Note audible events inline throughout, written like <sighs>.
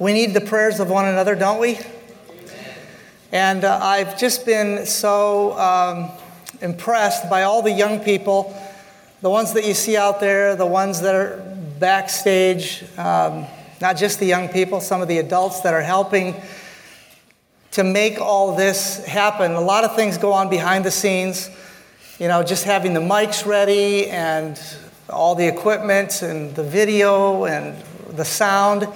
We need the prayers of one another, don't we? And uh, I've just been so um, impressed by all the young people, the ones that you see out there, the ones that are backstage, um, not just the young people, some of the adults that are helping to make all this happen. A lot of things go on behind the scenes, you know, just having the mics ready and all the equipment and the video and the sound.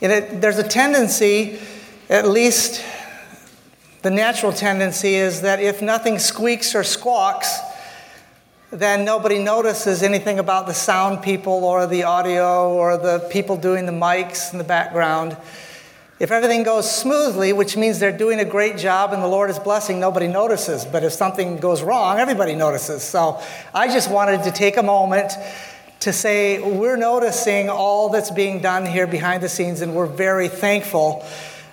And it, there's a tendency, at least the natural tendency is that if nothing squeaks or squawks, then nobody notices anything about the sound people or the audio or the people doing the mics in the background. If everything goes smoothly, which means they're doing a great job and the Lord is blessing, nobody notices. But if something goes wrong, everybody notices. So I just wanted to take a moment to say we're noticing all that's being done here behind the scenes, and we're very thankful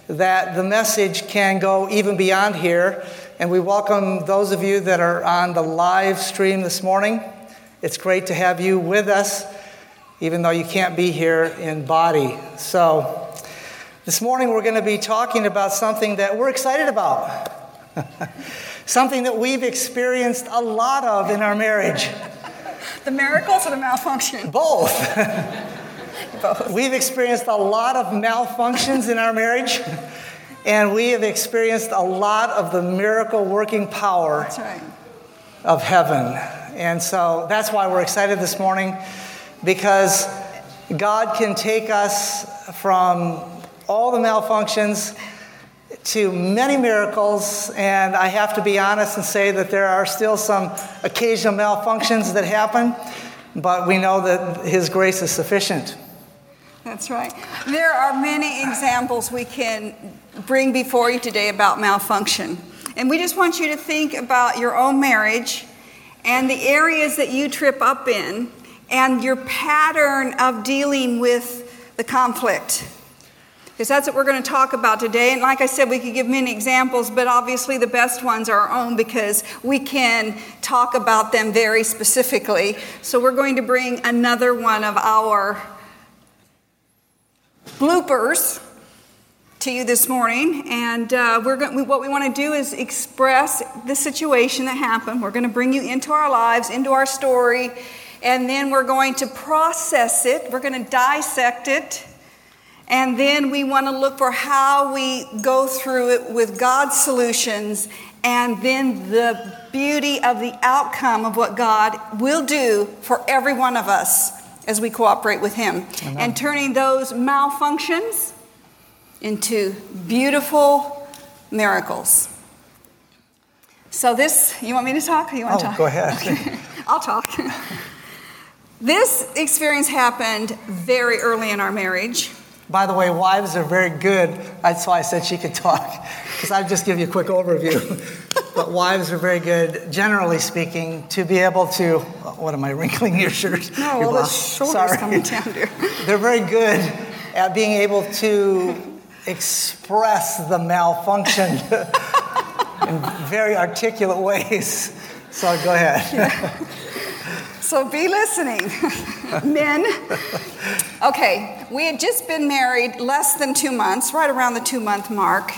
that the message can go even beyond here. And we welcome those of you that are on the live stream this morning. It's great to have you with us, even though you can't be here in body. So, this morning we're going to be talking about something that we're excited about, <laughs> something that we've experienced a lot of in our marriage. The miracles or the malfunction? Both. <laughs> Both. We've experienced a lot of malfunctions in our marriage, and we have experienced a lot of the miracle working power right. of heaven. And so that's why we're excited this morning because God can take us from all the malfunctions to many miracles, and I have to be honest and say that there are still some occasional malfunctions that happen, but we know that His grace is sufficient. That's right. There are many examples we can bring before you today about malfunction. And we just want you to think about your own marriage and the areas that you trip up in and your pattern of dealing with the conflict. Because that's what we're going to talk about today. And like I said, we could give many examples, but obviously the best ones are our own because we can talk about them very specifically. So we're going to bring another one of our bloopers to you this morning. And uh, we're we, what we want to do is express the situation that happened. We're going to bring you into our lives, into our story, and then we're going to process it. We're going to dissect it. And then we want to look for how we go through it with God's solutions and then the beauty of the outcome of what God will do for every one of us as we cooperate with Him. Amen. And turning those malfunctions into beautiful miracles. So, this, you want me to talk? Or you want Oh, to talk? go ahead. Okay. <laughs> I'll talk. <laughs> this experience happened very early in our marriage. By the way, wives are very good. That's why I said she could talk, because I'll just give you a quick overview. <laughs> but wives are very good, generally speaking, to be able to. What am I wrinkling your shirt? No, your well, the shoulders Sorry. coming down, dear. <laughs> They're very good at being able to express the malfunction <laughs> in very articulate ways. So go ahead. So be listening, men. Okay, we had just been married less than two months, right around the two month mark,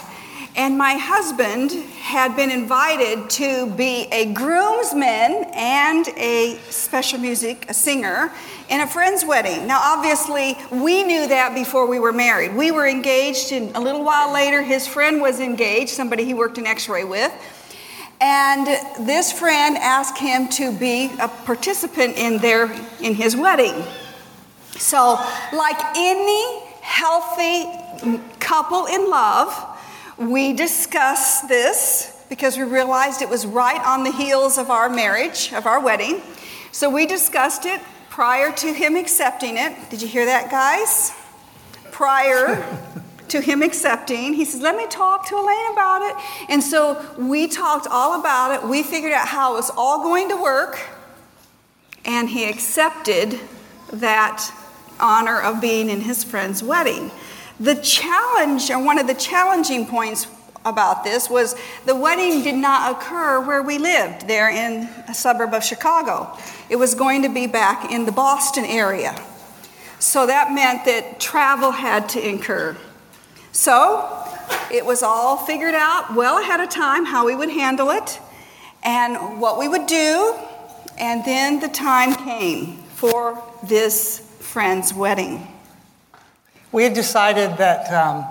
and my husband had been invited to be a groomsman and a special music, a singer, in a friend's wedding. Now, obviously, we knew that before we were married. We were engaged, and a little while later, his friend was engaged, somebody he worked in x ray with. And this friend asked him to be a participant in their in his wedding. So, like any healthy couple in love, we discussed this because we realized it was right on the heels of our marriage, of our wedding. So we discussed it prior to him accepting it. Did you hear that, guys? Prior <laughs> to him accepting, he says, Let me talk to Alane about it. And so we talked all about it. We figured out how it was all going to work. And he accepted that honor of being in his friend's wedding. The challenge, or one of the challenging points about this, was the wedding did not occur where we lived, there in a suburb of Chicago. It was going to be back in the Boston area. So that meant that travel had to incur. So it was all figured out well ahead of time how we would handle it and what we would do. And then the time came for this friend's wedding. We had decided that, um,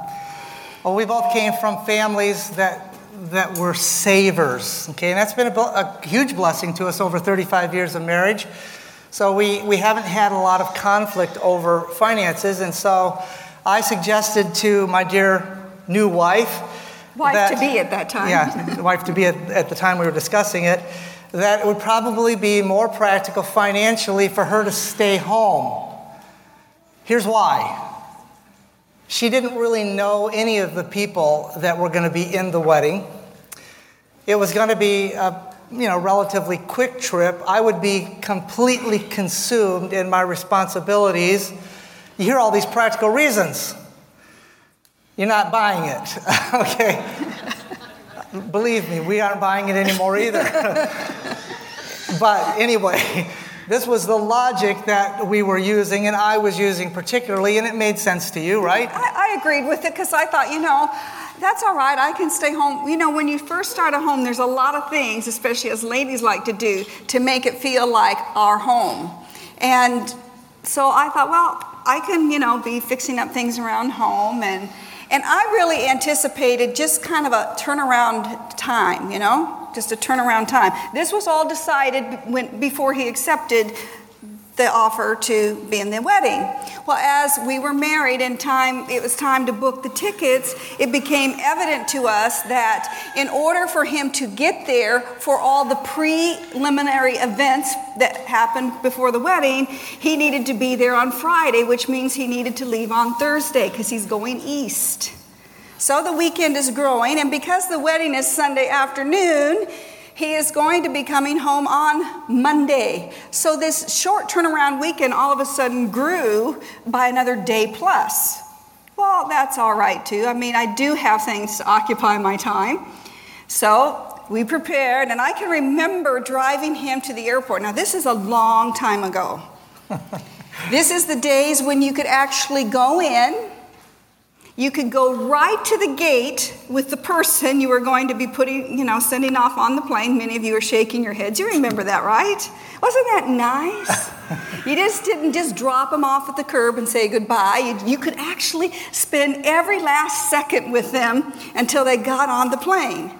well, we both came from families that, that were savers, okay? And that's been a, a huge blessing to us over 35 years of marriage. So we, we haven't had a lot of conflict over finances. And so I suggested to my dear new wife, Wife that- to be at that time. Yeah, wife to be at, at the time we were discussing it, that it would probably be more practical financially for her to stay home. Here's why. She didn't really know any of the people that were going to be in the wedding. It was going to be a you know, relatively quick trip. I would be completely consumed in my responsibilities. You hear all these practical reasons. You're not buying it, <laughs> okay? Believe me, we aren't buying it anymore either. <laughs> but anyway, this was the logic that we were using and I was using particularly, and it made sense to you, right? I, I agreed with it because I thought, you know, that's all right. I can stay home. You know, when you first start a home, there's a lot of things, especially as ladies like to do, to make it feel like our home. And so I thought, well, I can, you know, be fixing up things around home and and I really anticipated just kind of a turnaround time, you know, just a turnaround time. This was all decided when, before he accepted the offer to be in the wedding. Well, as we were married and time it was time to book the tickets, it became evident to us that in order for him to get there for all the preliminary events that happened before the wedding, he needed to be there on Friday, which means he needed to leave on Thursday because he's going east. So the weekend is growing, and because the wedding is Sunday afternoon, he is going to be coming home on Monday. So this short turnaround weekend all of a sudden grew by another day plus. Well, that's all right too. I mean, I do have things to occupy my time. So we prepared, and I can remember driving him to the airport. Now, this is a long time ago. <laughs> this is the days when you could actually go in you could go right to the gate with the person you were going to be putting, you know, sending off on the plane. Many of you are shaking your heads. You remember that, right? Wasn't that nice? <laughs> you just didn't just drop them off at the curb and say goodbye. You, you could actually spend every last second with them until they got on the plane.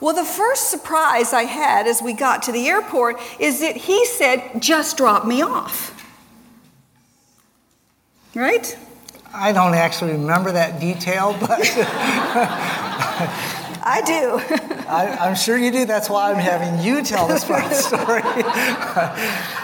Well, the first surprise I had as we got to the airport is that he said, just drop me off. Right? I don't actually remember that detail, but <laughs> I do. <laughs> I, am sure you do. That's why I'm having you tell this part of the story.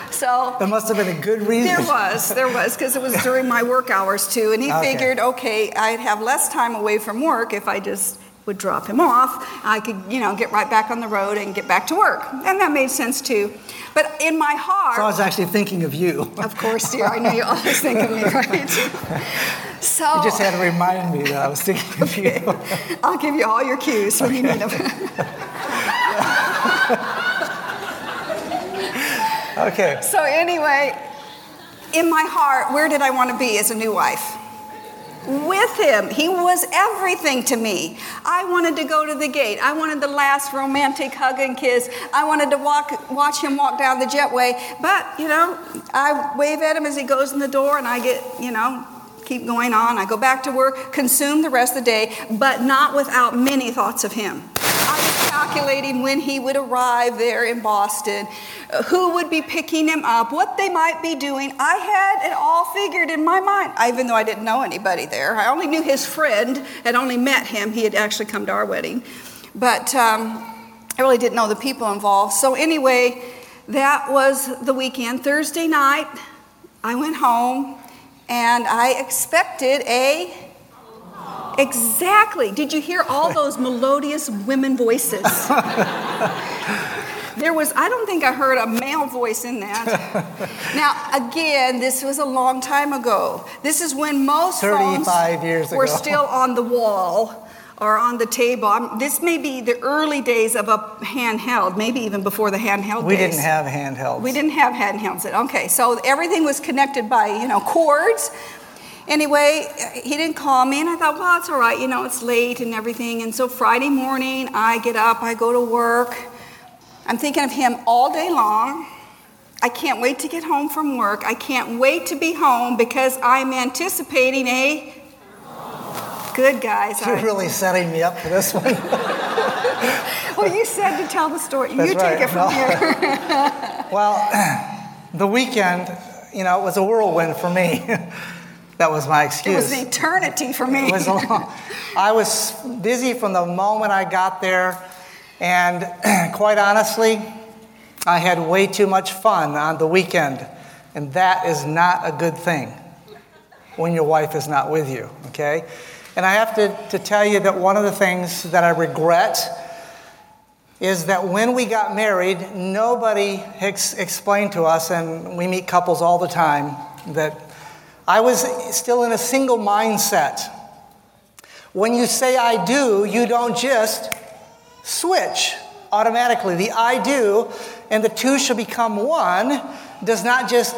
<laughs> so there must have been a good reason. There was, there was, because it was during my work hours too, and he okay. figured, okay, I'd have less time away from work if I just would drop him off. I could, you know, get right back on the road and get back to work, and that made sense too. But in my heart, so I was actually thinking of you. Of course, dear. I know you always think of me, right? <laughs> So you just had to remind me that I was thinking of okay. you. <laughs> I'll give you all your cues when okay. you need them. <laughs> okay. So anyway, in my heart, where did I want to be as a new wife? With him. He was everything to me. I wanted to go to the gate. I wanted the last romantic hug and kiss. I wanted to walk, watch him walk down the jetway. But, you know, I wave at him as he goes in the door and I get, you know, keep going on. I go back to work, consume the rest of the day, but not without many thoughts of him. I calculating when he would arrive there in Boston, uh, who would be picking him up, what they might be doing. I had it all figured in my mind, even though I didn't know anybody there. I only knew his friend, had only met him. He had actually come to our wedding. But um, I really didn't know the people involved. So, anyway, that was the weekend. Thursday night, I went home and I expected a Exactly. Did you hear all those melodious women voices? there was, I don't think I heard a male voice in that. now, again, this was a long time ago. This is when most 35 phones years were still on the wall or on the table. This may be the early days of a handheld, maybe even before the handheld we days. didn't have handhelds. We didn't have handhelds. Okay, so everything was connected by, you know, cords anyway, he didn't call me, and I thought, well, it's all right, you know, it's late and everything. And so Friday morning, I get up, I go to work. I'm thinking of him all day long. I can't wait to get home from work. I can't wait to be home because I'm anticipating a good guys. You're really setting me up for this one. <laughs> <laughs> well, you said to tell the story. That's you right. take it from No. here. <laughs> well, <clears throat> the weekend, you know, it was a whirlwind for me. That was my excuse. It was eternity for me. It was long, I was busy from the moment I got there, and <clears throat> quite honestly, I had way too much fun on the weekend, and that is not a good thing when your wife is not with you, okay? And I have to, to tell you that one of the things that I regret is that when we got married, nobody ex- explained to us, and we meet couples all the time, that I was still in a single mindset. When you say I do, you don't just switch automatically. The I do and the two shall become one does not just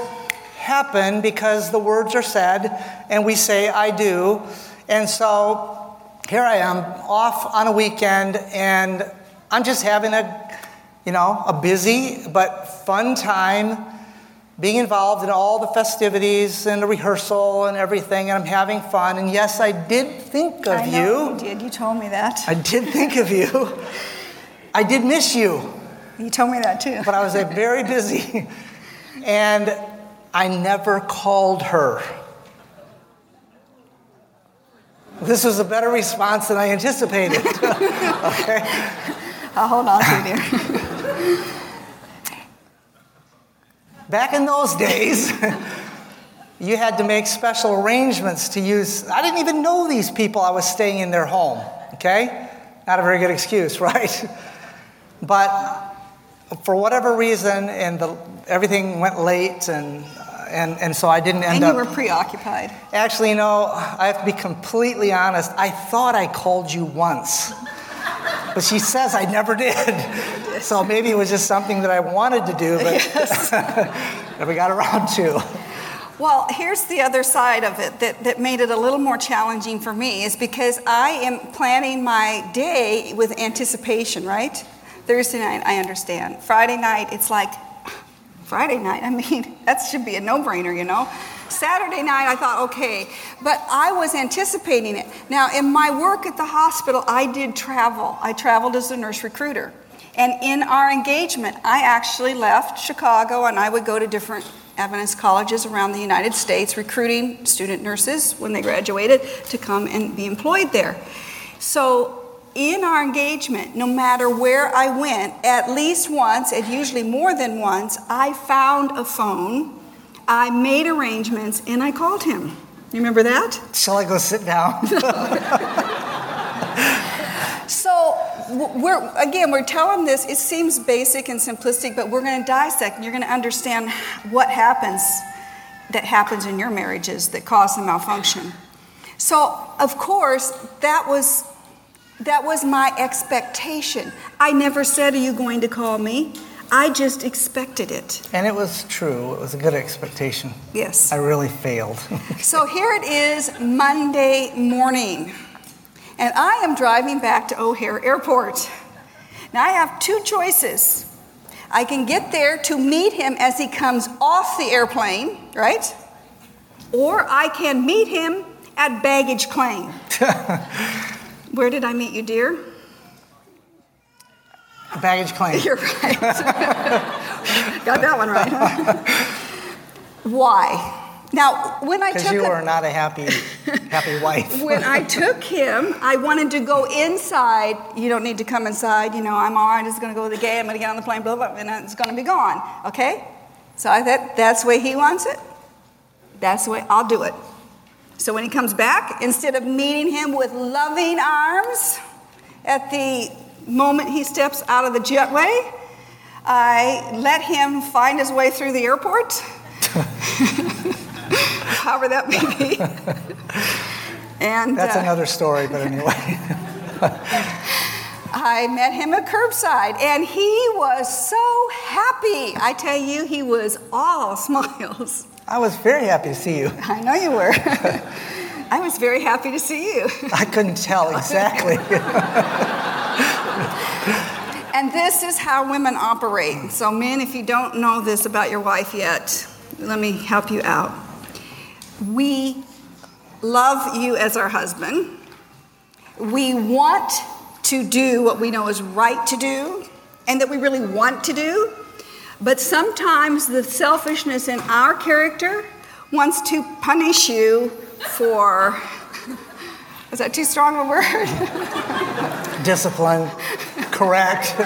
happen because the words are said and we say I do. And so here I am off on a weekend and I'm just having a you know, a busy but fun time being involved in all the festivities and the rehearsal and everything, and I'm having fun. And yes, I did think of I know you. you did. You told me that. I did think of you. I did miss you, You told me that too. but I was very busy. And I never called her. This was a better response than I anticipated. <laughs> okay? I'll hold on to you, dear. <laughs> Back in those days, <laughs> you had to make special arrangements to use. I didn't even know these people I was staying in their home, okay? Not a very good excuse, <laughs> right? But for whatever reason, and the, everything went late, and, and, and so I didn't end up. And you up. were preoccupied. Actually, you know, I have to be completely honest. I thought I called you once, but she says I never did. So maybe it was just something that I wanted to do, but <laughs> never <laughs> got around to. Well, here's the other side of it that, that made it a little more challenging for me is because I am planning my day with anticipation, right? Thursday night, I understand. Friday night, it's like, <sighs> Friday night, I mean, <laughs> that should be a no brainer, you know? Saturday night, I thought, okay, but I was anticipating it. Now, in my work at the hospital, I did travel. I traveled as a nurse recruiter. And in our engagement, I actually left Chicago and I would go to different Adventist colleges around the United States recruiting student nurses when they graduated to come and be employed there. So, in our engagement, no matter where I went, at least once, and usually more than once, I found a phone, I made arrangements, and I called him. You remember that? Shall I go sit down? <laughs> <laughs> So we're again we're telling this. It seems basic and simplistic, but we're going to dissect, and you're going to understand what happens that happens in your marriages that cause the malfunction. So of course that was that was my expectation. I never said, "Are you going to call me?" I just expected it. and it was true. It was a good expectation. Yes. I really failed. <laughs> So here it is, Monday morning, and I am driving back to O'Hare Airport. Now I have two choices. I can get there to meet him as he comes off the airplane, right? Or I can meet him at baggage claim. <laughs> Where did I meet you, dear? Baggage claim. <laughs> You're right. <laughs> Got that one right. huh? <laughs> Why? Now, when I Because took you are not a happy, happy wife. when I took him, I wanted to go inside. You don't need to come inside. You know, I'm all right. It's going to go to the gate. I'm going to get on the plane, blah, blah, and it's going to be gone. Okay? So I thought, that's the way he wants it. That's the way I'll do it. So when he comes back, instead of meeting him with loving arms at the moment he steps out of the jetway, I let him find his way through the airport, <laughs> however that may be. And That's uh, another story, but anyway. <laughs> I met him at curbside, and he was so happy. I tell you, he was all <laughs> smiles. I was very happy to see you. I know you were. I was very happy to see you. I couldn't tell exactly. And this is how women operate. So, men, if you don't know this about your wife yet, let me help you out. We love you as our husband. We want to do what we know is right to do and that we really want to do. But sometimes the selfishness in our character wants to punish you for. <laughs> Is that too strong a word? Discipline, correct,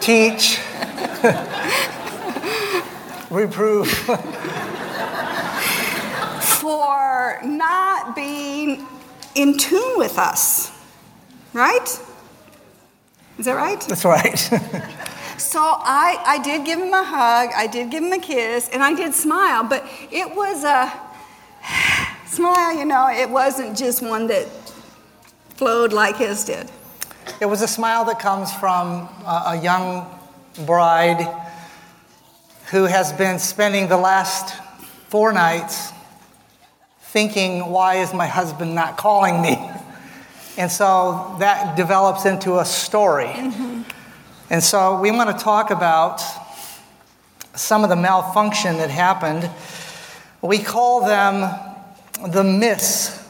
teach, reprove. for not being in tune with us, right? Is that right? That's right. so I, I did give him a hug, I did give him a kiss, and I did smile, but it was a <sighs> smile, you know, it wasn't just one that flowed like his did. It was a smile that comes from a young bride who has been spending the last four nights thinking, why is my husband not calling me? <laughs> And so that develops into a story. Mm-hmm. And so we want to talk about some of the malfunction that happened. We call them the miss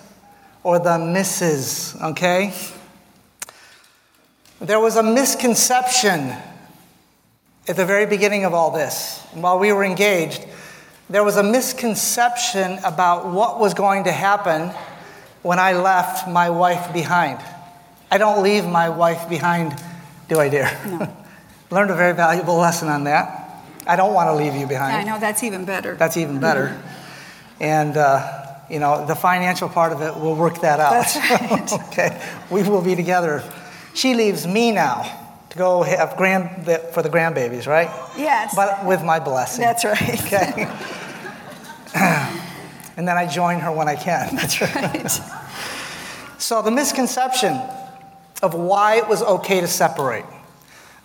or the misses, okay? There was a misconception at the very beginning of all this. While we were engaged, there was a misconception about what was going to happen when I left my wife behind. I don't leave my wife behind, do I, dear? No. <laughs> Learned a very valuable lesson on that. I don't want to leave you behind. I know, that's even better. That's even better. Mm-hmm. <laughs> And, uh, you know, the financial part of it, we'll work that out. That's right. <laughs> okay, we will be together. She leaves me now to go have grand for the grandbabies, right? Yes. But with my blessing. That's right. <laughs> Okay. <clears throat> and then I join her when I can. <laughs> That's right. so, the misconception of why it was okay to separate.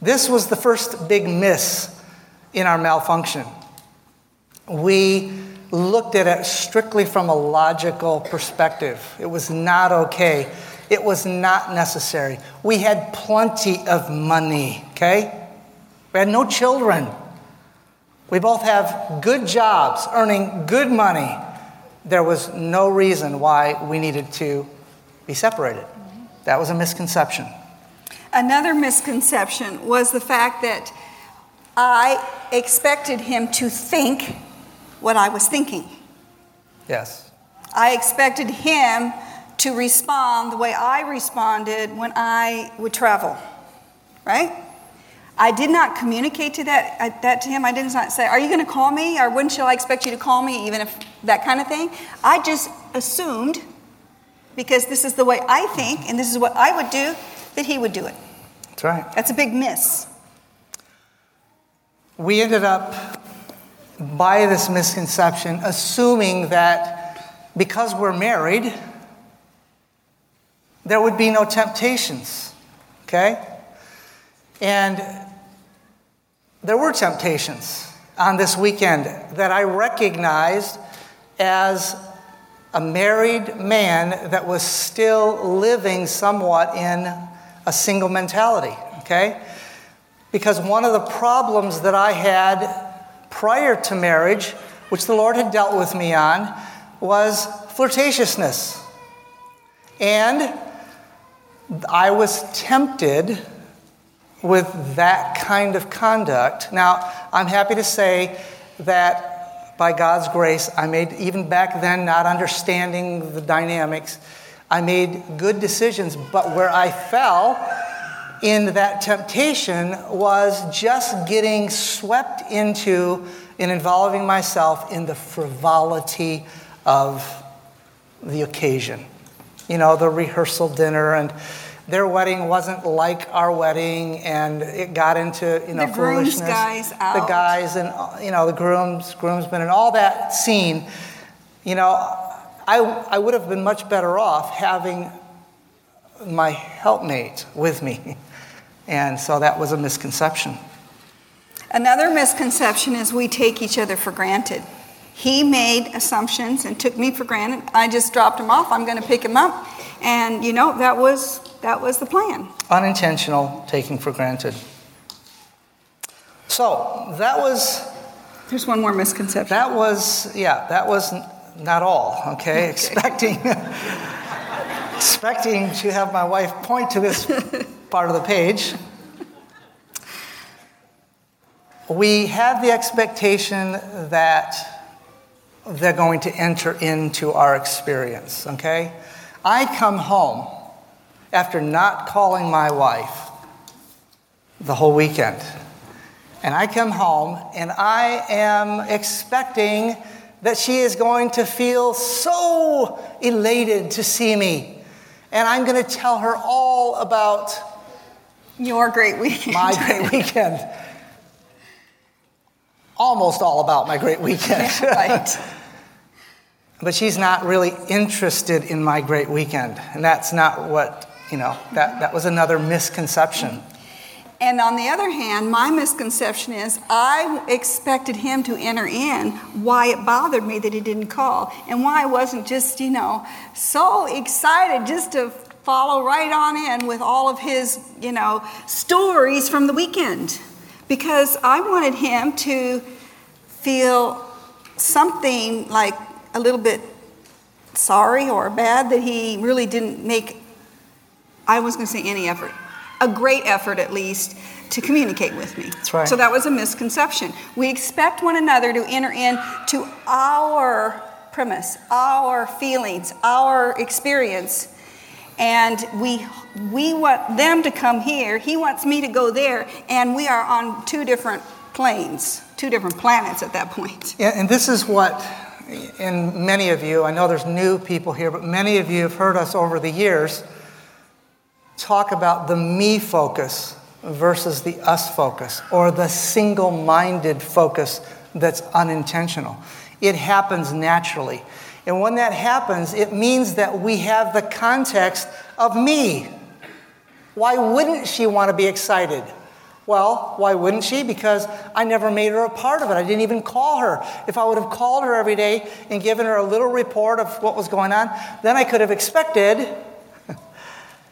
This was the first big miss in our malfunction. We looked at it strictly from a logical perspective. It was not okay. It was not necessary. We had plenty of money, okay? We had no children. We both have good jobs, earning good money there was no reason why we needed to be separated. That was a misconception. Another misconception was the fact that I expected him to think what I was thinking. Yes. I expected him to respond the way I responded when I would travel, right? I did not communicate to that, uh, that to him. I did not say, Are you going to call me? Or when shall I expect you to call me? Even if that kind of thing. I just assumed, because this is the way I think and this is what I would do, that he would do it. That's right. That's a big miss. We ended up, by this misconception, assuming that because we're married, there would be no temptations. Okay? And there were temptations on this weekend that I recognized as a married man that was still living somewhat in a single mentality, okay? Because one of the problems that I had prior to marriage, which the Lord had dealt with me on, was flirtatiousness. And I was tempted with that kind of conduct. Now, I'm happy to say that by God's grace, I made, even back then, not understanding the dynamics, I made good decisions. But where I fell in that temptation was just getting swept into and involving myself in the frivolity of the occasion. You know, the rehearsal dinner and their wedding wasn't like our wedding, and it got into you know the foolishness. guys out. The guys and you know the grooms, groomsmen, and all that scene. You know, I I would have been much better off having my helpmate with me, and so that was a misconception. Another misconception is we take each other for granted. He made assumptions and took me for granted. I just dropped him off. I'm going to pick him up. And, you know, that was, that was the plan. Unintentional taking for granted. So that was There's one more misconception. that was yeah that was not all okay, expecting <laughs> expecting to have my wife point to this <laughs> part of the page we have the expectation that they're going to enter into our experience okay i come home after not calling my wife the whole weekend and I come home and I am expecting that she is going to feel so elated to see me. And I'm going to tell her all about Your great weekend. my great <laughs> weekend. Almost all about my great weekend. right. <laughs> but she's not really interested in my great weekend. And that's not what, you know, that, that was another misconception. And on the other hand, my misconception is I expected him to enter in why it bothered me that he didn't call and why I wasn't just, you know, so excited just to follow right on in with all of his, you know, stories from the weekend. Because I wanted him to feel something like a little bit sorry or bad that he really didn't make, I was going to say any effort, a great effort at least to communicate with me. That's right. So that was a misconception. We expect one another to enter into our premise, our feelings, our experience. And we, we want them to come here. He wants me to go there. And we are on two different planes, two different planets at that point. Yeah, and this is what, and many of you, I know there's new people here, but many of you have heard us over the years talk about the me focus versus the us focus, or the single minded focus that's unintentional. It happens naturally. And when that happens, it means that we have the context of me. Why wouldn't she want to be excited? Well, why wouldn't she? Because I never made her a part of it. I didn't even call her. If I would have called her every day and given her a little report of what was going on, then I could have expected, <laughs>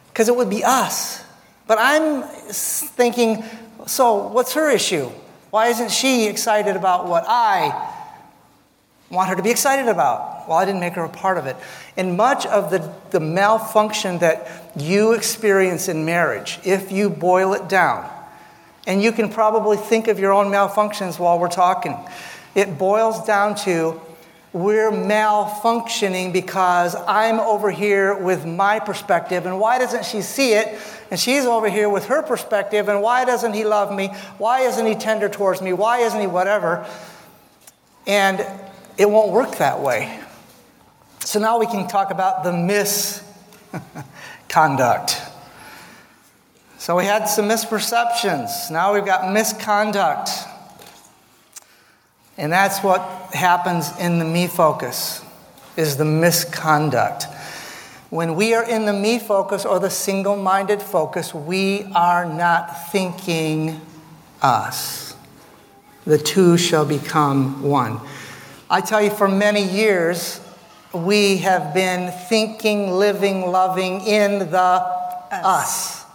because it would be us. But I'm thinking, so what's her issue? Why isn't she excited about what I want her to be excited about? Well, I didn't make her a part of it. And much of the, the malfunction that you experience in marriage, if you boil it down, and you can probably think of your own malfunctions while we're talking. It boils down to we're malfunctioning because I'm over here with my perspective, and why doesn't she see it? And she's over here with her perspective, and why doesn't he love me? Why isn't he tender towards me? Why isn't he whatever? And it won't work that way. So now we can talk about the misconduct. So we had some misperceptions. Now we've got misconduct. And that's what happens in the me focus is the misconduct. When we are in the me focus or the single-minded focus, we are not thinking us. The two shall become one. I tell you for many years we have been thinking, living, loving in the us.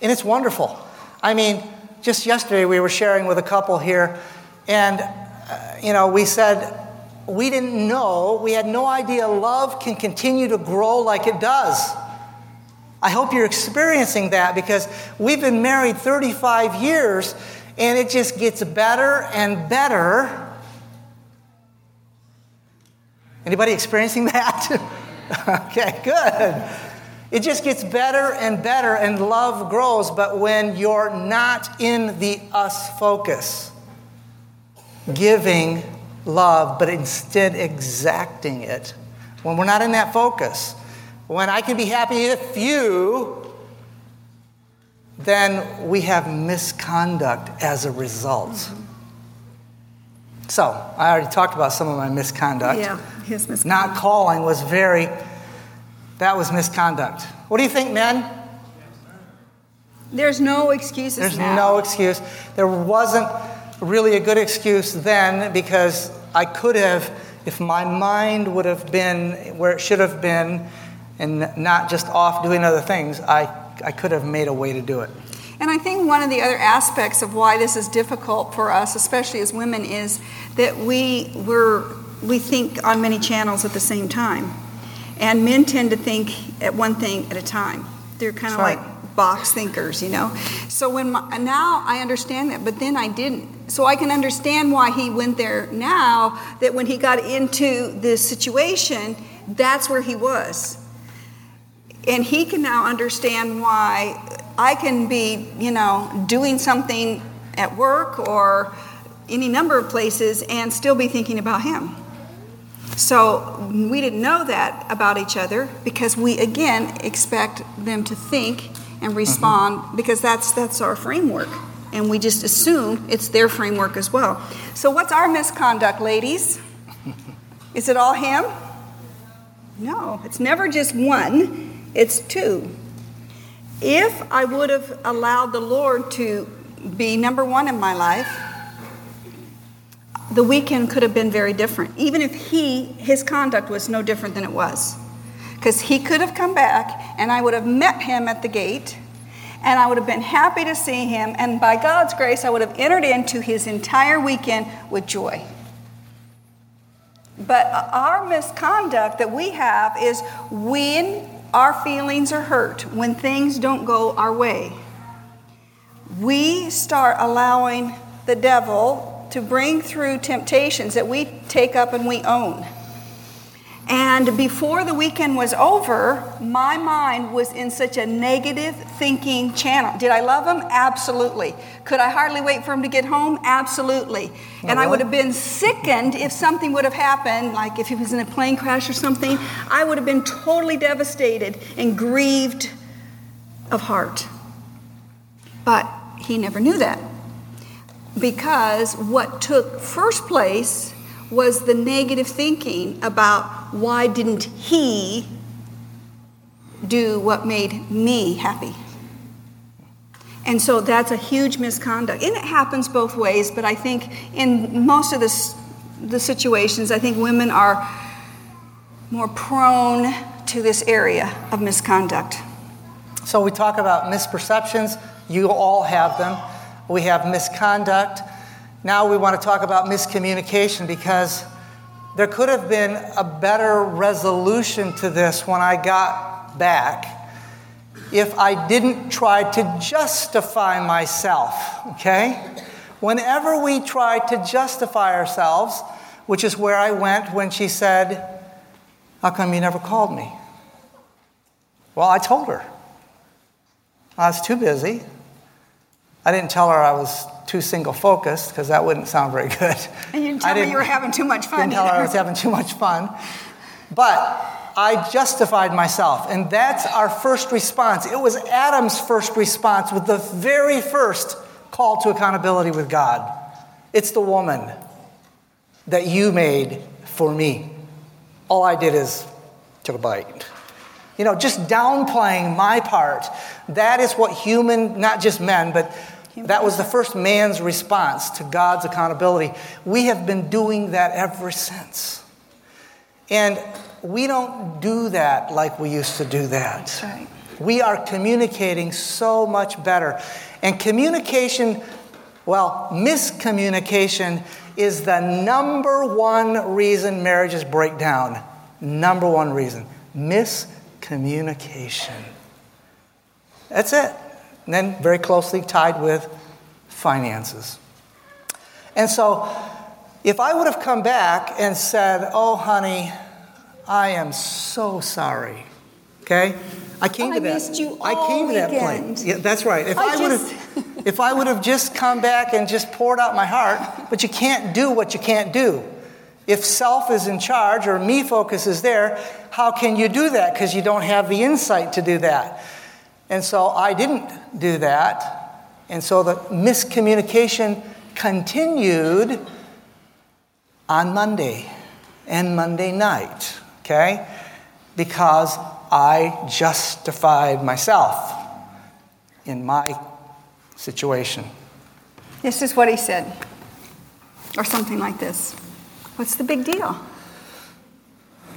And it's wonderful. I mean, just yesterday we were sharing with a couple here, and, uh, you know, we said we didn't know, we had no idea love can continue to grow like it does. I hope you're experiencing that because we've been married 35 years and it just gets better and better. Anybody experiencing that? <laughs> okay, good. It just gets better and better, and love grows. But when you're not in the us focus, giving love, but instead exacting it, when we're not in that focus, when I can be happy if you, then we have misconduct as a result. Mm-hmm. So, I already talked about some of my misconduct. Yeah, his misconduct. Not calling was very, that was misconduct. What do you think, men? There's no excuses There's now. no excuse. There wasn't really a good excuse then because I could have, if my mind would have been where it should have been and not just off doing other things, I, I could have made a way to do it. And I think one of the other aspects of why this is difficult for us, especially as women, is that we we're, we think on many channels at the same time. And men tend to think at one thing at a time. They're kind of right. like box thinkers, you know. So when my, now I understand that, but then I didn't. So I can understand why he went there now. That when he got into this situation, that's where he was, and he can now understand why I can be, you know, doing something at work or any number of places and still be thinking about him. So we didn't know that about each other because we again expect them to think and respond mm-hmm. because that's that's our framework and we just assume it's their framework as well. So what's our misconduct, ladies? <laughs> Is it all him? No, it's never just one, it's two. If I would have allowed the Lord to be number one in my life, the weekend could have been very different, even if he, his conduct was no different than it was. Because he could have come back and I would have met him at the gate and I would have been happy to see him, and by God's grace, I would have entered into his entire weekend with joy. But uh, our misconduct that we have is when our feelings are hurt, when things don't go our way, we start allowing the devil to bring through temptations that we take up and we own. And before the weekend was over, my mind was in such a negative thinking channel. Did I love him? Absolutely. Could I hardly wait for him to get home? Absolutely. Oh, and I would have been sickened if something would have happened, like if he was in a plane crash or something. I would have been totally devastated and grieved of heart. But he never knew that. Because what took first place was the negative thinking about why didn't he do what made me happy? And so that's a huge misconduct. And it happens both ways, but I think in most of the, the situations, I think women are more prone to this area of misconduct. So we talk about misperceptions. You all have them. We have misconduct. Now we want to talk about miscommunication because there could have been a better resolution to this when I got back if I didn't try to justify myself, okay? Whenever we try to justify ourselves, which is where I went when she said, How come you never called me? Well, I told her. I was too busy. I didn't tell her I was too single focused because that wouldn't sound very good. <laughs> And you didn't tell I her you were having too much fun. Didn't tell her I was having too much fun. But I justified myself, and that's our first response. It was Adam's first response with the very first call to accountability with God. It's the woman that you made for me. All I did is took a bite. You know, just downplaying my part. That is what human, not just men, but that was the first man's response to God's accountability. We have been doing that ever since. And we don't do that like we used to do that. Right. We are communicating so much better. And communication, well, miscommunication is the number one reason marriages break down. Number one reason miscommunication. That's it. And then very closely tied with finances. And so, if I would have come back and said, Oh, honey, I am so sorry. Okay? I came oh, I to that. Missed you I came to that point. Yeah, that's right. If I, I would have <laughs> if I would have just come back and just poured out my heart, but you can't do what you can't do. If self is in charge or me focus is there, how can you do that? Because you don't have the insight to do that. And so I didn't do that. And so the miscommunication continued on Monday and Monday night, okay? Because I justified myself in my situation. This is what he said, or something like this. What's the big deal?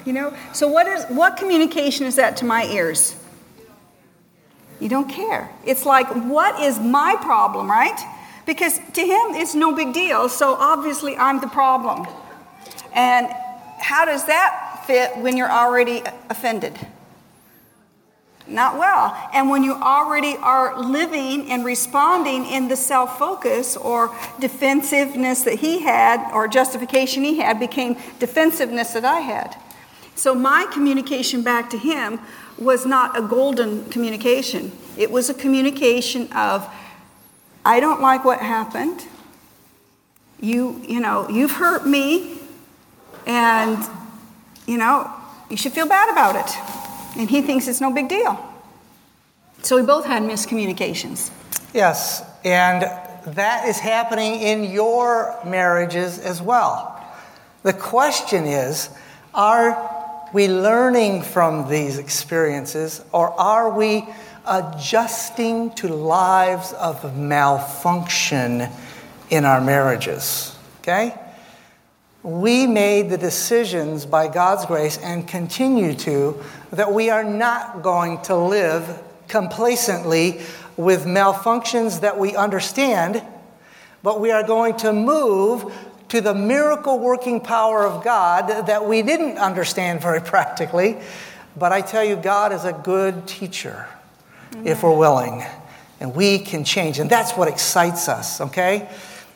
You know? So what is what communication is that to my ears? You don't care. It's like, what is my problem, right? Because to him, it's no big deal, so obviously I'm the problem. And how does that fit when you're already offended? Not well. And when you already are living and responding in the self focus or defensiveness that he had or justification he had became defensiveness that I had. So my communication back to him was not a golden communication. It was a communication of, I don't like what happened. You, you know, you've hurt me, and, you know, you should feel bad about it. And he thinks it's no big deal. So we both had miscommunications. Yes, and that is happening in your marriages as well. The question is are we learning from these experiences or are we adjusting to lives of malfunction in our marriages? Okay? We made the decisions by God's grace and continue to that we are not going to live complacently with malfunctions that we understand, but we are going to move to the miracle working power of God that we didn't understand very <laughs> practically. But I tell you, God is a good teacher if we're willing, and we can change. And that's what excites us, okay?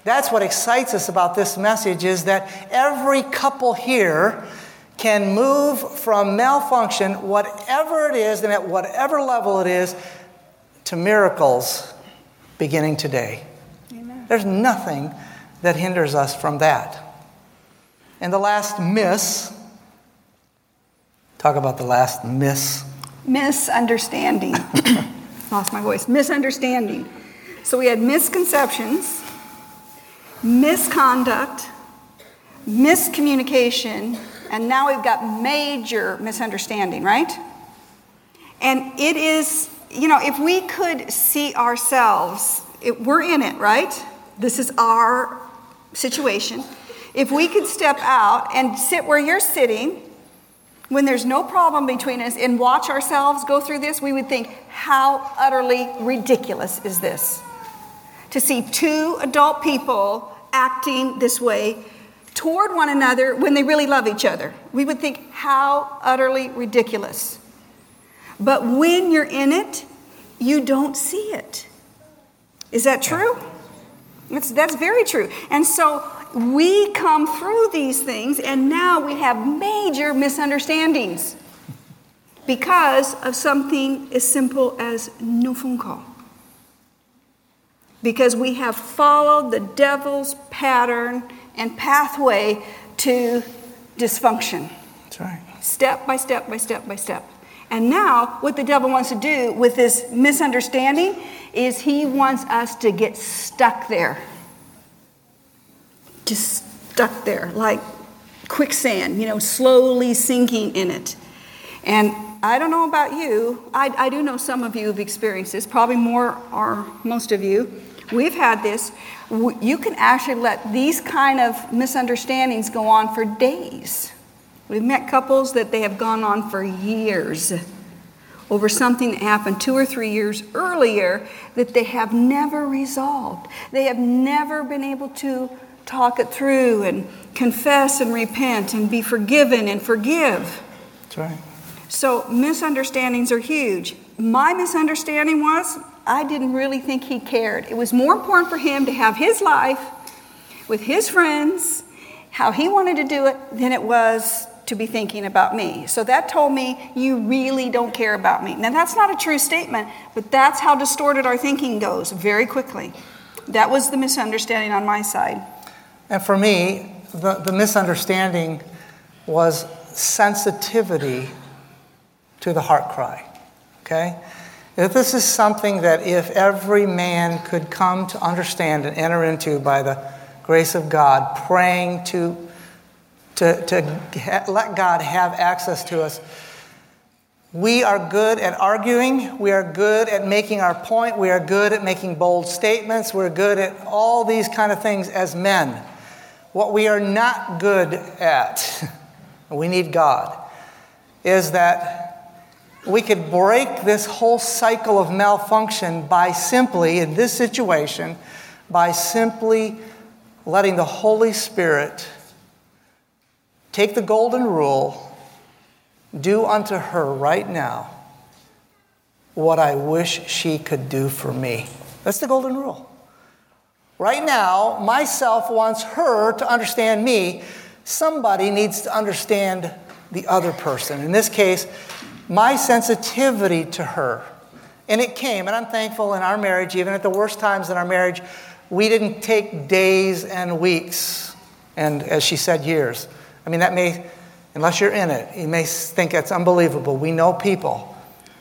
That's what excites us about this message is that every couple here can move from malfunction, whatever it is, and at whatever level it is, to miracles beginning today. Amen. There's nothing that hinders us from that. And the last miss, talk about the last miss. Misunderstanding. <coughs> Lost my voice. Misunderstanding. So we had misconceptions, misconduct, miscommunication, and now we've got major misunderstanding, right? And it is, you know, if we could see ourselves, it, we're in it, right? This is our situation. If we could step out and sit where you're sitting, when there's no problem between us, and watch ourselves go through this, we would think, how utterly ridiculous is this? To see two adult people acting this way toward one another when they really love each other. We would think, how utterly ridiculous. But when you're in it, you don't see it. Is that true? That's, that's very true. And so we come through these things, and now we have major misunderstandings because of something as simple as no phone call. Because we have followed the devil's pattern and pathway to dysfunction. That's right. Step by step by step by step. And now, what the devil wants to do with this misunderstanding is he wants us to get stuck there. Just stuck there, like quicksand, you know, slowly sinking in it. And I don't know about you, I, I do know some of you have experienced this, probably more or most of you. We've had this. You can actually let these kind of misunderstandings go on for days. We've met couples that they have gone on for years over something that happened two or three years earlier that they have never resolved. They have never been able to talk it through and confess and repent and be forgiven and forgive. That's right. So misunderstandings are huge. My misunderstanding was I didn't really think he cared. It was more important for him to have his life with his friends, how he wanted to do it, than it was to be thinking about me. So that told me, you really don't care about me. Now, that's not a true statement, but that's how distorted our thinking goes very quickly. That was the misunderstanding on my side. And for me, the, the misunderstanding was sensitivity to the heart cry. Okay? If this is something that if every man could come to understand and enter into by the grace of God, praying to, to, to let God have access to us, we are good at arguing. We are good at making our point. We are good at making bold statements. We're good at all these kind of things as men. what we are not good at, <laughs> we need God, is that we could break this whole cycle of malfunction by simply, in this situation, by simply letting the Holy Spirit take the golden rule do unto her right now what I wish she could do for me. That's the golden rule. Right now, myself wants her to understand me. Somebody needs to understand the other person. In this case, my sensitivity to her. And it came, and I'm thankful in our marriage, even at the worst times in our marriage, we didn't take days and weeks, and as she said, years. I mean, that may, unless you're in it, you may think it's unbelievable. We know people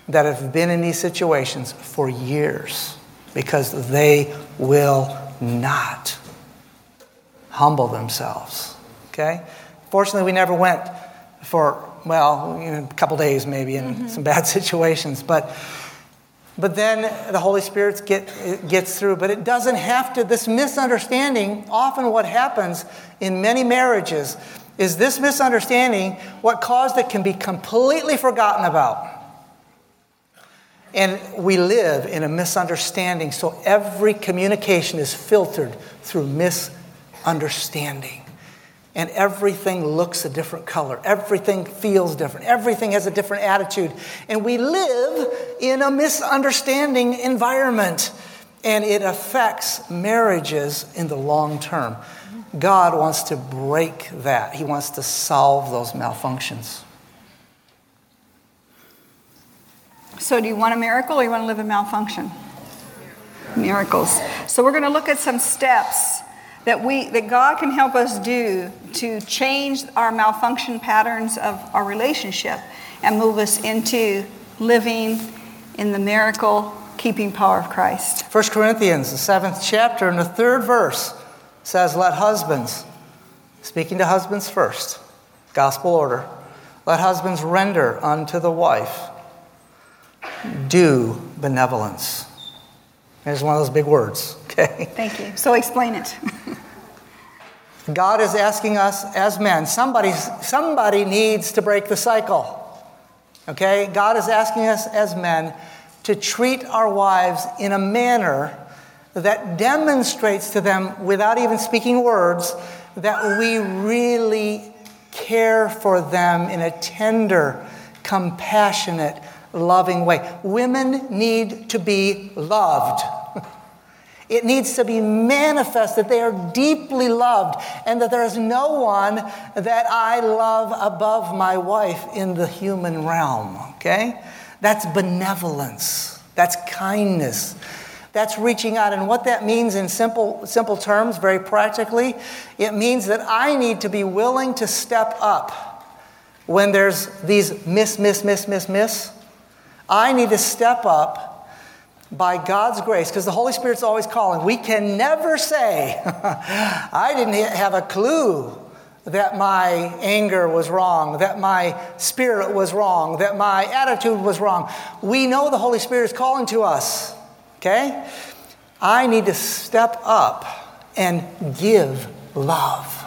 that have been in these situations for years because they will not humble themselves. Okay? Fortunately, we never went for, well, you know, a couple days maybe in mm-hmm. some bad <laughs> situations, but. But then the Holy Spirit get, gets through. But it doesn't have to. This misunderstanding, often what happens in many marriages, is this misunderstanding what caused it can be completely forgotten about. And we live in a misunderstanding, so every communication is filtered through misunderstanding. And everything looks a different color. Everything feels different. Everything has a different attitude. And we live in a misunderstanding environment. And it affects marriages in the long term. God wants to break that, He wants to solve those malfunctions. So, do you want a miracle or you want to live in malfunction? Miracles. So, we're going to look at some steps that we that God can help us do to change our malfunction patterns of our relationship and move us into living in the miracle keeping power of Christ. 1 Corinthians, the seventh chapter, and the third verse says, Let husbands, speaking to husbands first, gospel order, let husbands render unto the wife due benevolence. There's one of those big words, okay? Thank you. So explain it. <laughs> God is asking us as men, somebody, somebody needs to break the cycle. Okay? God is asking us as men to treat our wives in a manner that demonstrates to them, without even speaking words, that we really care for them in a tender, compassionate, loving way. Women need to be loved. It needs to be manifest that they are deeply loved and that there is no one that I love above my wife in the human realm, okay? That's benevolence. That's kindness. That's reaching out. And what that means in simple, simple terms, very practically, it means that I need to be willing to step up when there's these miss, miss, miss, miss, miss I need to step up by God's grace, because the Holy Spirit's always calling. We can never say, <laughs> I didn't have a clue that my anger was wrong, that my spirit was wrong, that my attitude was wrong. We know the Holy Spirit is calling to us, okay? I need to step up and give love.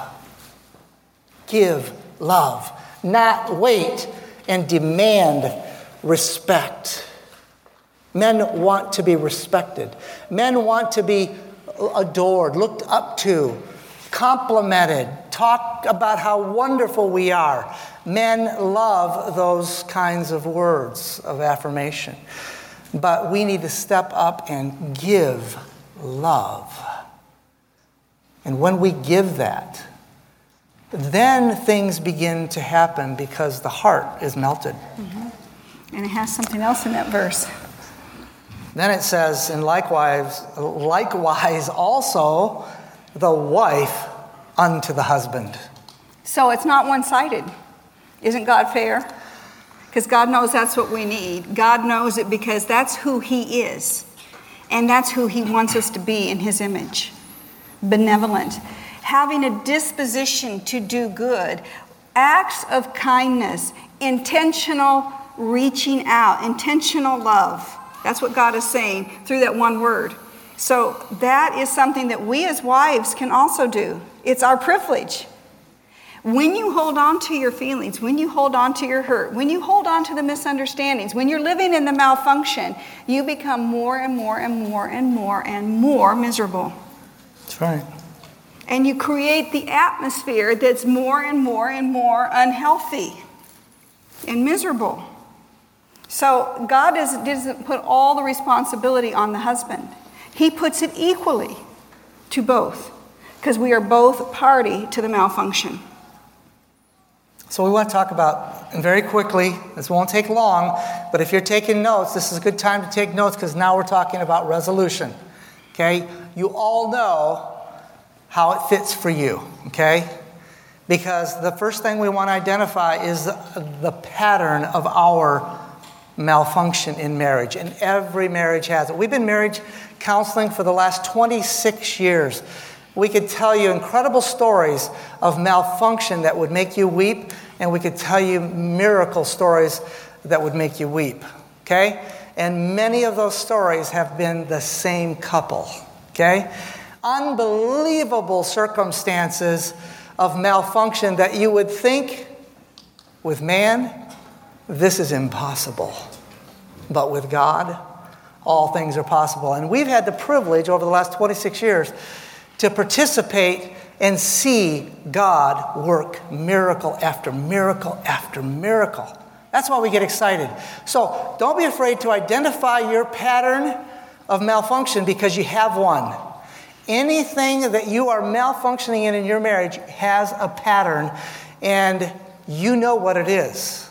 Give love, not wait and demand respect. Men want to be respected. Men want to be adored, looked up to, complimented, talk about how wonderful we are. Men love those kinds of words of affirmation. But we need to step up and give love. And when we give that, then things begin to happen because the heart is melted. Mm-hmm. And it has something else in that verse. Then it says, and likewise, likewise also the wife unto the husband. So it's not one sided. Isn't God fair? Because God knows that's what we need. God knows it because that's who He is. And that's who He wants us to be in His image benevolent, having a disposition to do good, acts of kindness, intentional reaching out, intentional love. That's what God is saying through that one word. So that is something that we as wives can also do. It's our privilege. When you hold on to your feelings, when you hold on to your hurt, when you hold on to the misunderstandings, when you're living in the malfunction, you become more and more and more and more and more miserable. That's right. And you create the atmosphere that's more and more and more unhealthy and miserable. So God is, doesn't put all the responsibility on the husband, He puts it equally to both because we are both party to the malfunction. So we want to talk about, and very quickly, this won't take long, but if you're taking notes, this is a good time to take notes because now we're talking about resolution. Okay? You all know how it fits for you, okay? Because the first thing we want to identify is the pattern of our malfunction in marriage, and every marriage has it. We've been marriage counseling for the last 26 years. We could tell you incredible stories of malfunction that would make you weep, and we could tell you miracle stories that would make you weep. Okay? And many of those stories have been the same couple. Okay? Unbelievable circumstances of malfunction that you would think with man, this is impossible. But with God, all things are possible. And we've had the privilege over the last 26 years to participate and see God work miracle after miracle after miracle. That's why we get excited. So don't be afraid to identify your pattern of malfunction because you have one. Anything that you are malfunctioning in in your marriage has a pattern, and you know what it is.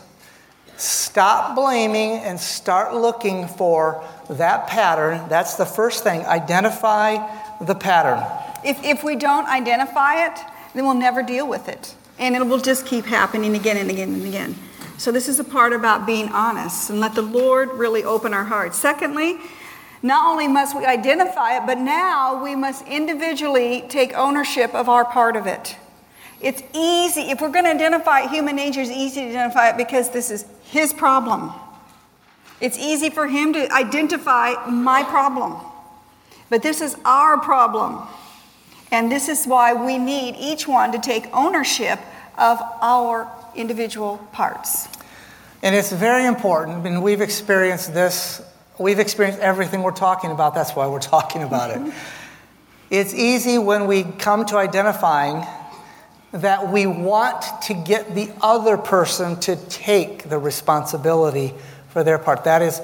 Stop blaming and start looking for that pattern. That's the first thing. Identify the pattern. If, if we don't identify it, then we'll never deal with it. And it will just keep happening again and again and again. So, this is a part about being honest and let the Lord really open our hearts. Secondly, not only must we identify it, but now we must individually take ownership of our part of it. It's easy, if we're going to identify human nature is easy to identify it because this is his problem. It's easy for him to identify my problem. But this is our problem. And this is why we need each one to take ownership of our individual parts. And it's very important, and we've experienced this, we've experienced everything we're talking about, that's why we're talking about it. <laughs> It's easy when we come to identifying that we want to get the other person to take the responsibility for their part. That is,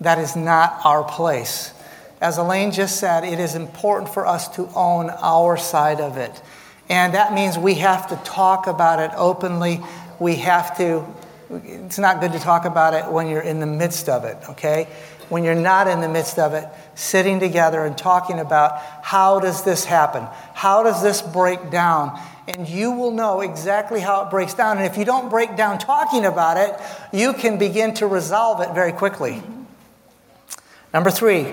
that is not our place. As Alane just said, it is important for us to own our side of it. And that means we have to talk about it openly. We have to, it's not good to talk about it when you're in the midst of it, okay? When you're not in the midst of it, sitting together and talking about how does this happen? How does this break down? And you will know exactly how it breaks down. And if you don't break down talking about it, you can begin to resolve it very quickly. Number three,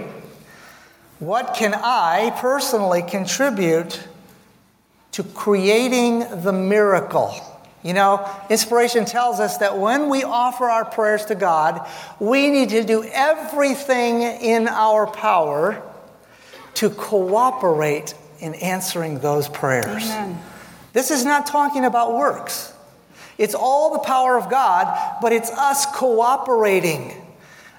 what can I personally contribute to creating the miracle? You know, inspiration tells us that when we offer our prayers to God, we need to do everything in our power to cooperate in answering those prayers. Amen. This is not talking about works. It's all the power of God, but it's us cooperating.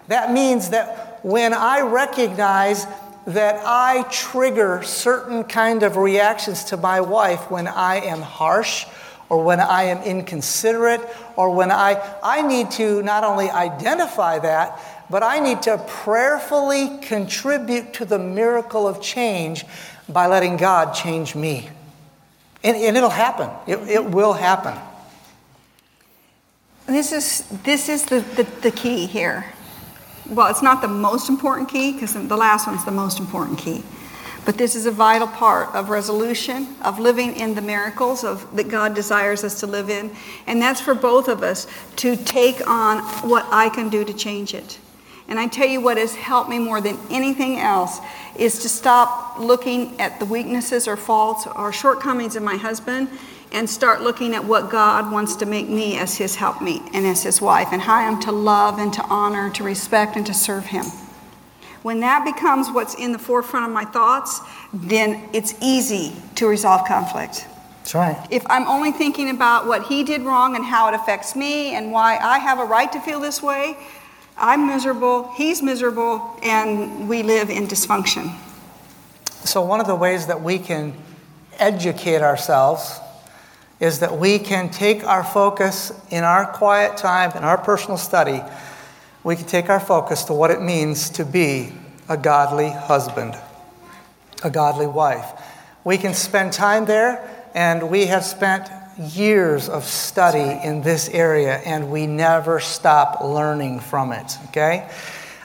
That means that when I recognize that I trigger certain kind of reactions to my wife when I am harsh or when I am inconsiderate or when I I need to not only identify that but I need to prayerfully contribute to the miracle of change by letting God change me. And, and it'll happen. It, it will happen. This is, this is the, the, the key here. Well, it's not the most important key because the last one's the most important key. But this is a vital part of resolution, of living in the miracles of, that God desires us to live in. And that's for both of us to take on what I can do to change it. And I tell you what has helped me more than anything else is to stop looking at the weaknesses or faults or shortcomings of my husband and start looking at what God wants to make me as his helpmeet and as his wife and how I am to love and to honor, to respect and to serve him. when that becomes what's in the forefront of my thoughts, then it's easy to resolve conflict. That's right. If I'm only thinking about what he did wrong and how it affects me and why I have a right to feel this way, I'm miserable, he's miserable, and we live in dysfunction. So, one of the ways that we can educate ourselves is that we can take our focus in our quiet time, in our personal study, we can take our focus to what it means to be a godly husband, a godly wife. We can spend time there, and we have spent years of study in this area, and we never stop learning from it, okay?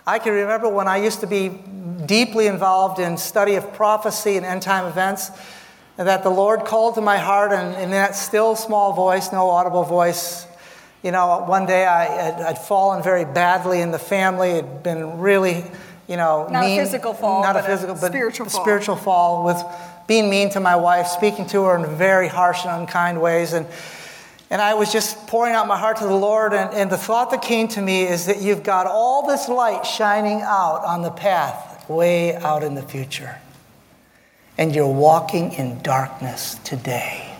I can remember when I used to be deeply involved in study of prophecy and end time events that the Lord called to my heart, and in that still small voice, no audible voice, you know, one day I had I'd fallen very badly in the family. It had been really, you know, not mean, a physical fall, not a physical, but spiritual fall. spiritual fall with being mean to my wife, speaking to her in very harsh and unkind ways, and and I was just pouring out my heart to the Lord, and, and the thought that came to me is that you've got all this light shining out on the path way out in the future and you're walking in darkness today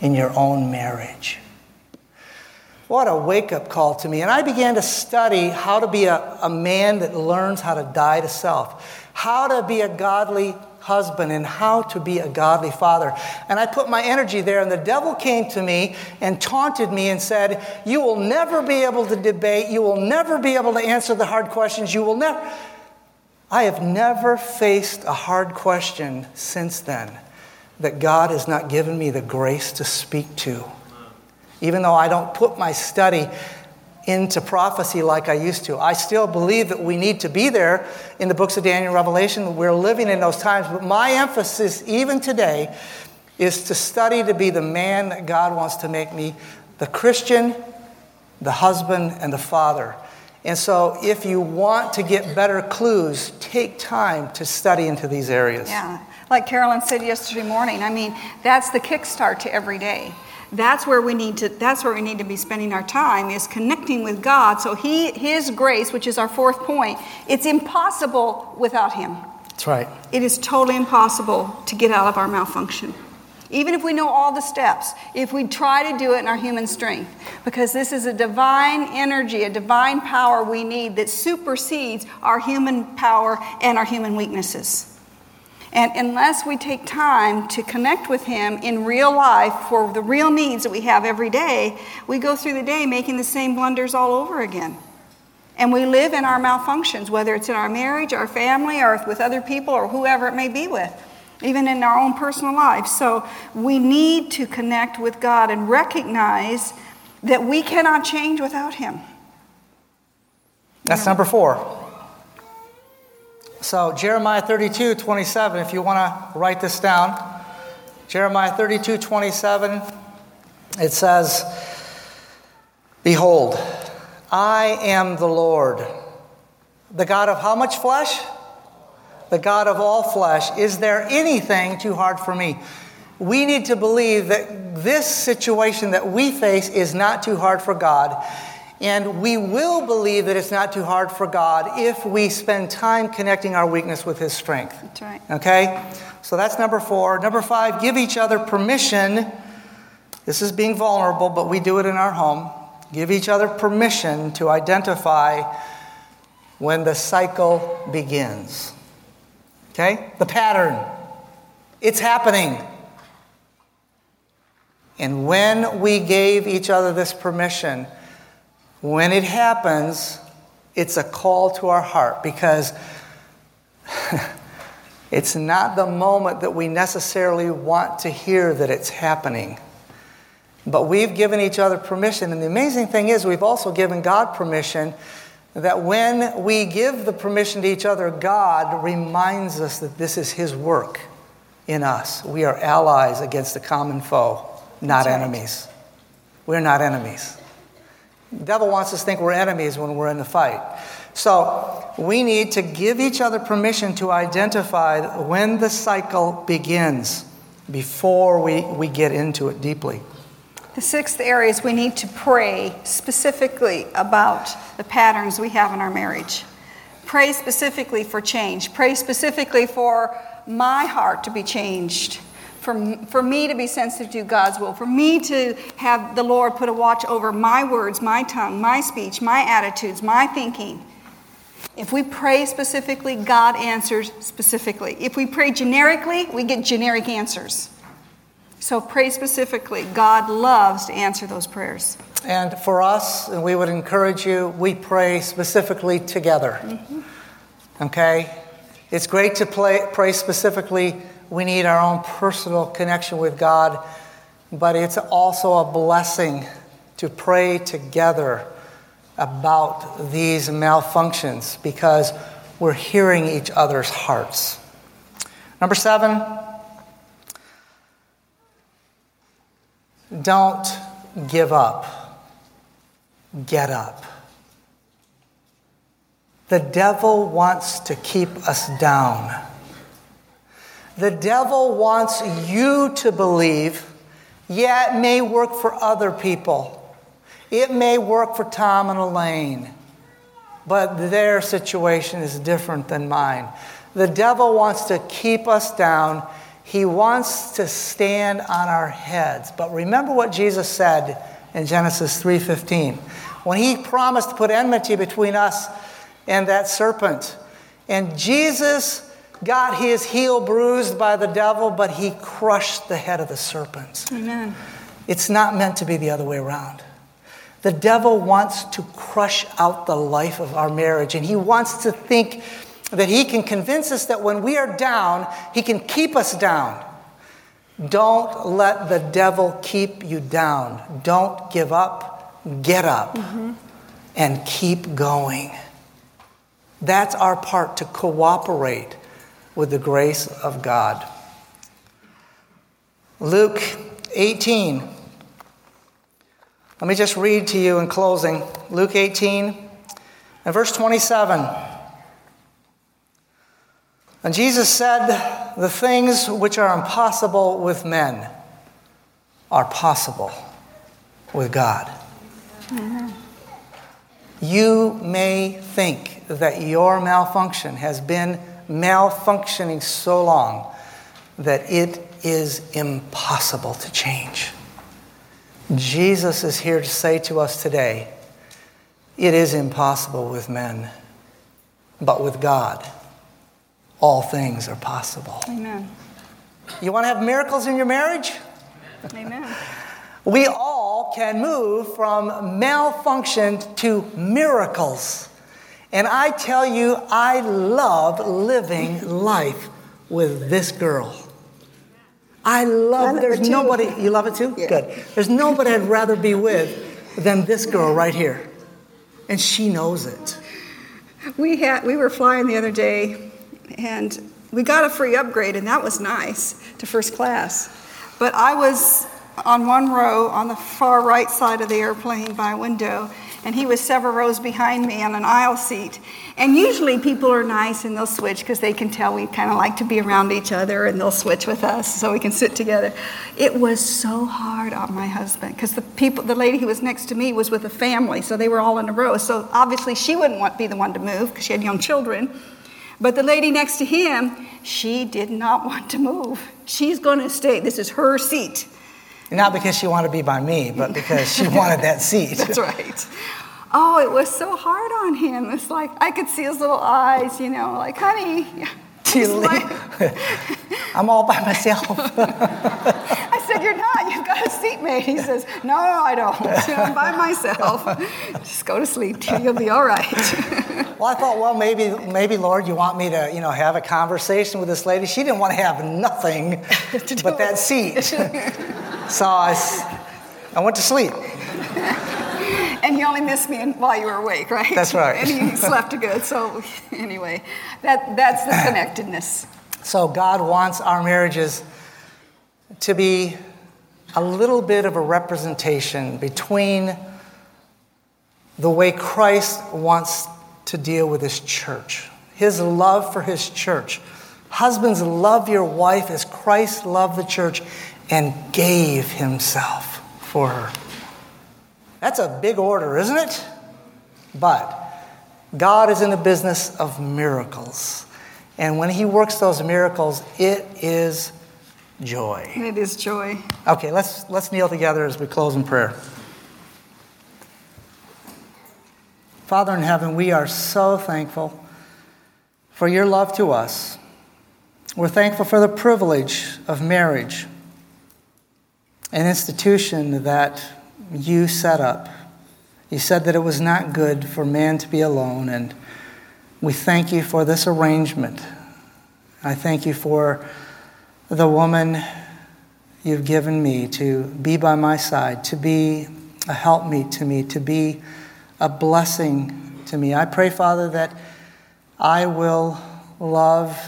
in your own marriage. What a wake up call to me. And I began to study how to be a, a man that learns how to die to self, how to be a godly husband, and how to be a godly father. And I put my energy there, and the devil came to me and taunted me and said, You will never be able to debate. You will never be able to answer the hard questions. You will never. I have never faced a hard question since then that God has not given me the grace to speak to. Even though I don't put my study into prophecy like I used to, I still believe that we need to be there in the books of Daniel and Revelation. We're living in those times. But my emphasis, even today, is to study to be the man that God wants to make me the Christian, the husband, and the father. And so, if you want to get better clues, take time to study into these areas. Yeah, like Carolyn said yesterday morning. I mean, that's the kickstart to every day. That's where we need to. That's where we need to be spending our time is connecting with God. So He, His grace, which is our fourth point, it's impossible without Him. That's right. It is totally impossible to get out of our malfunction. Even if we know all the steps, if we try to do it in our human strength, because this is a divine energy, a divine power we need that supersedes our human power and our human weaknesses. And unless we take time to connect with Him in real life for the real needs that we have every day, we go through the day making the same blunders all over again. And we live in our malfunctions, whether it's in our marriage, our family, or with other people, or whoever it may be with even in our own personal life. So we need to connect with God and recognize that we cannot change without Him. That's number four. So, Jeremiah 32 27, if you want to write this down. Jeremiah 32 27, it says, Behold, I am the Lord, the God of how much flesh? the God of all flesh, is there anything too hard for me? We need to believe that this situation that we face is not too hard for God. And we will believe that it's not too hard for God if we spend time connecting our weakness with His strength. That's right. Okay? So that's number four. Number five, give each other permission. This is being vulnerable, but we do it in our home. Give each other permission to identify when the cycle begins. Okay? The pattern. It's happening. And when we gave each other this permission, when it happens, it's a call to our heart because <laughs> it's not the moment that we necessarily want to hear that it's happening. But we've given each other permission. And the amazing thing is, we've also given God permission that when we give the permission to each other, God reminds us that this is His work in us. We are allies against a common foe, not enemies. We're not enemies. The devil wants us to think we're enemies when we're in the fight. So we need to give each other permission to identify when the cycle begins before we, we get into it deeply. The sixth area is we need to pray specifically about the patterns we have in our marriage. Pray specifically for change. Pray specifically for my heart to be changed. For, for me to be sensitive to God's will, for me to have the Lord put a watch over my words, my tongue, my speech, my attitudes, my thinking. If we pray specifically, God answers specifically. If we pray generically, we get generic answers. So pray specifically. God loves to answer those prayers. And for us, and we would encourage you, we pray specifically together. Mm-hmm. Okay? It's great to play, pray specifically. We need our own personal connection with God, but it's also a blessing to pray together about these malfunctions because we're hearing each other's hearts. Number seven, don't give up, get up. The devil wants to keep us down. The devil wants you to believe, yeah, it may work for other people. It may work for Tom and Alane, but their situation is different than mine. The devil wants to keep us down. He wants to stand on our heads. But remember what Jesus said in Genesis 3:15. When he promised to put enmity between us and that serpent. And Jesus got his heel bruised by the devil, but he crushed the head of the serpent. Amen. It's not meant to be the other way around. The devil wants to crush out the life of our marriage, and he wants to think that he can convince us that when we are down, he can keep us down. Don't let the devil keep you down. Don't give up. Get up mm-hmm. and keep going. That's our part to cooperate with the grace of God. Luke 18. Let me just read to you in closing Luke 18 and verse 27. And Jesus said, The things which are impossible with men are possible with God. Mm-hmm. You may think that your malfunction has been malfunctioning so long that it is impossible to change. Jesus is here to say to us today it is impossible with men, but with God, all things are possible. Amen. You want to have miracles in your marriage? Amen. We all can move from malfunction to miracles. And I tell you, I love living life with this girl. I love, there's nobody, you love it too? Yeah. Good. There's nobody I'd rather be with than this girl right here. And she knows it. We, had, we were flying the other day, and we got a free upgrade, and that was nice to first class. But I was on one row on the far right side of the airplane by a window, and he was several rows behind me on an aisle seat. And usually people are nice and they'll switch because they can tell we kind of like to be around each other and they'll switch with us so we can sit together. It was so hard on my husband because the people, the lady who was next to me was with a family, so they were all in a row. So obviously she wouldn't want to be the one to move because she had young children. But the lady next to him, she did not want to move. She's going to stay. This is her seat. Not because she wanted to be by me, but because she wanted that <laughs> seat. That's right. Oh, it was so hard on him. It's like I could see his little eyes, you know, like, honey. Like, <laughs> I'm all by myself. <laughs> I said, You're not. You've got a seatmate. He says, No, no, I don't. <laughs> I'm by myself. Just go to sleep. You'll be all right. well, I thought, well, maybe, maybe, Lord, you want me to, you know, have a conversation with this lady. She didn't want to have nothing but that seat. so I, I went to sleep and you only missed me while you were awake, right? That's right. <laughs> and he slept good. So anyway, that, that's the connectedness. So God wants our marriages to be a little bit of a representation between the way Christ wants to deal with his church, his love for his church. Husbands, love your wife as Christ loved the church and gave himself for her. That's a big order, isn't it? But God is in the business of miracles. And when He works those miracles, it is joy. It is joy. Okay, let's, let's kneel together as we close in prayer. Father in heaven, we are so thankful for your love to us. We're thankful for the privilege of marriage, an institution that you set up. You said that it was not good for man to be alone, and we thank you for this arrangement. I thank you for the woman you've given me to be by my side, to be a helpmeet to me, to be a blessing to me. I pray, Father, that I will love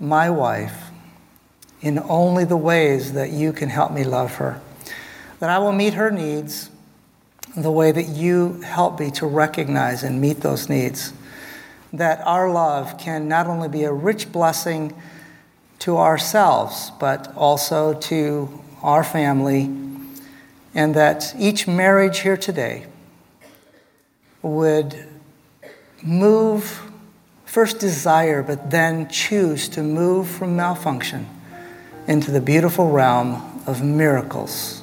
my wife in only the ways that you can help me love her. That I will meet her needs the way that you help me to recognize and meet those needs. That our love can not only be a rich blessing to ourselves, but also to our family, and that each marriage here today would move, first desire, but then choose to move from malfunction into the beautiful realm of miracles